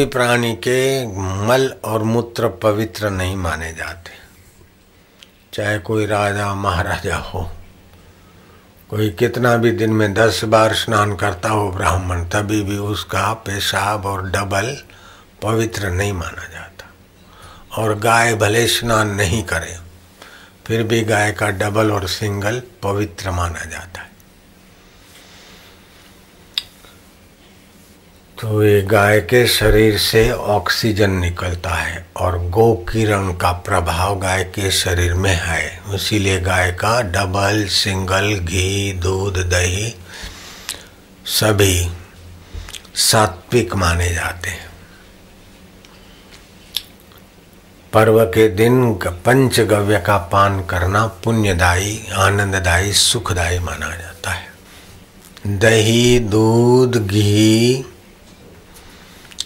प्राणी के मल और मूत्र पवित्र नहीं माने जाते। चाहे कोई राजा, महाराजा हो, कोई कितना भी दिन में दस बार स्नान करता हो ब्राह्मण, तभी भी उसका पेशाब और डबल पवित्र नहीं माना जाता। और गाय भले स्नान नहीं करे, फिर भी गाय का डबल और सिंगल पवित्र माना जाता है। तो ये गाय के शरीर से ऑक्सीजन निकलता है और गो किरण का प्रभाव गाय के शरीर में है। इसीलिए गाय का डबल, सिंगल, घी, दूध, दही सभी सात्विक माने जाते हैं। पर्व के दिन पंचगव्य का पान करना पुण्यदायी, आनंददायी, सुखदायी माना जाता है। दही, दूध, घी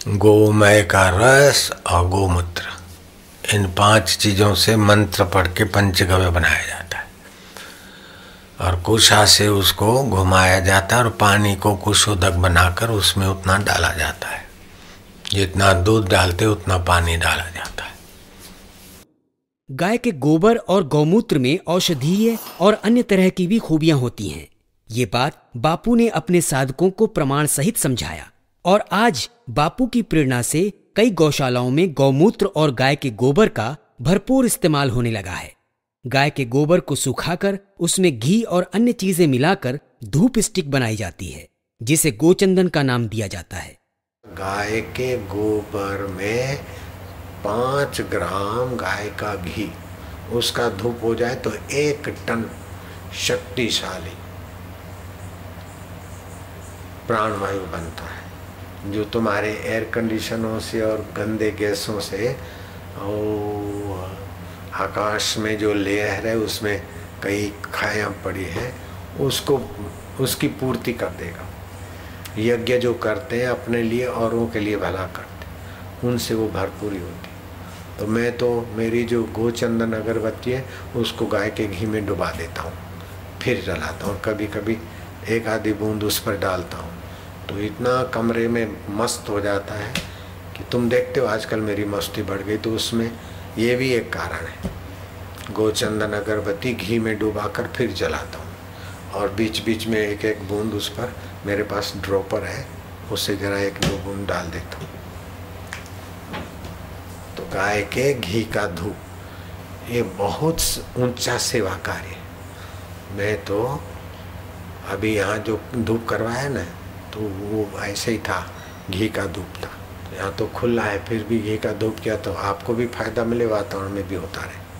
गोमय का रस और गोमूत्र। इन पाँच चीज़ों से मंत्र पढ़ के पंचगव्य बनाया जाता है। और कुशा से उसको घुमाया जाता है और पानी को कुशोदक बनाकर उसमें उतना डाला जाता है। जितना दूध डालते उतना पानी डाला जाता है। गाय के गोबर और गौमूत्र में औषधीय और अन्य तरह की भी खूबियाँ होती हैं। ये बात बापू ने अपने साधकों को प्रमाण सहित समझाया। और आज बापू की प्रेरणा से कई गौशालाओं में गौमूत्र और गाय के गोबर का भरपूर इस्तेमाल होने लगा है। गाय के गोबर को सुखाकर उसमें घी और अन्य चीज़ें मिलाकर धूप स्टिक बनाई जाती है, जिसे गोचंदन का नाम दिया जाता है। गाय के गोबर में पाँच ग्राम गाय का घी, उसका धूप हो जाए तो एक टन शक्तिशाली प्राणवायु बनता है। जो तुम्हारे एयर कंडीशनों से और गंदे गैसों से और आकाश में जो लेयर है, उसमें कई खाया पड़ी है, उसको, उसकी पूर्ति कर देगा। यज्ञ जो करते हैं, अपने लिए औरों के लिए भला करते उनसे वो भरपूरी होती तो मैं तो मेरी जो गोचंदन अगरबत्ती है, उसको गाय के घी में डुबा देता हूँ, फिर जलाता हूँ। कभी कभी एक आधी बूंद उस पर डालता हूँ। तो इतना कमरे में मस्त हो जाता है कि तुम देखते हो आजकल मेरी मस्ती बढ़ गई तो उसमें ये भी एक कारण है। गोचंदन अगरबत्ती घी में डुबा कर फिर जलाता हूँ और बीच बीच में एक एक बूंद उस पर मेरे पास ड्रॉपर है उससे जरा एक दो बूंद डाल देता हूँ। तो गाय के घी का धूप, ये बहुत ऊँचा सेवा कार्य मैं तो अभी यहाँ जो धूप करवाया ना तो वो ऐसे ही था, घी का धूप था। यहाँ तो खुला है, फिर भी घी का धूप किया तो आपको भी फ़ायदा मिले वातावरण में भी होता रहे।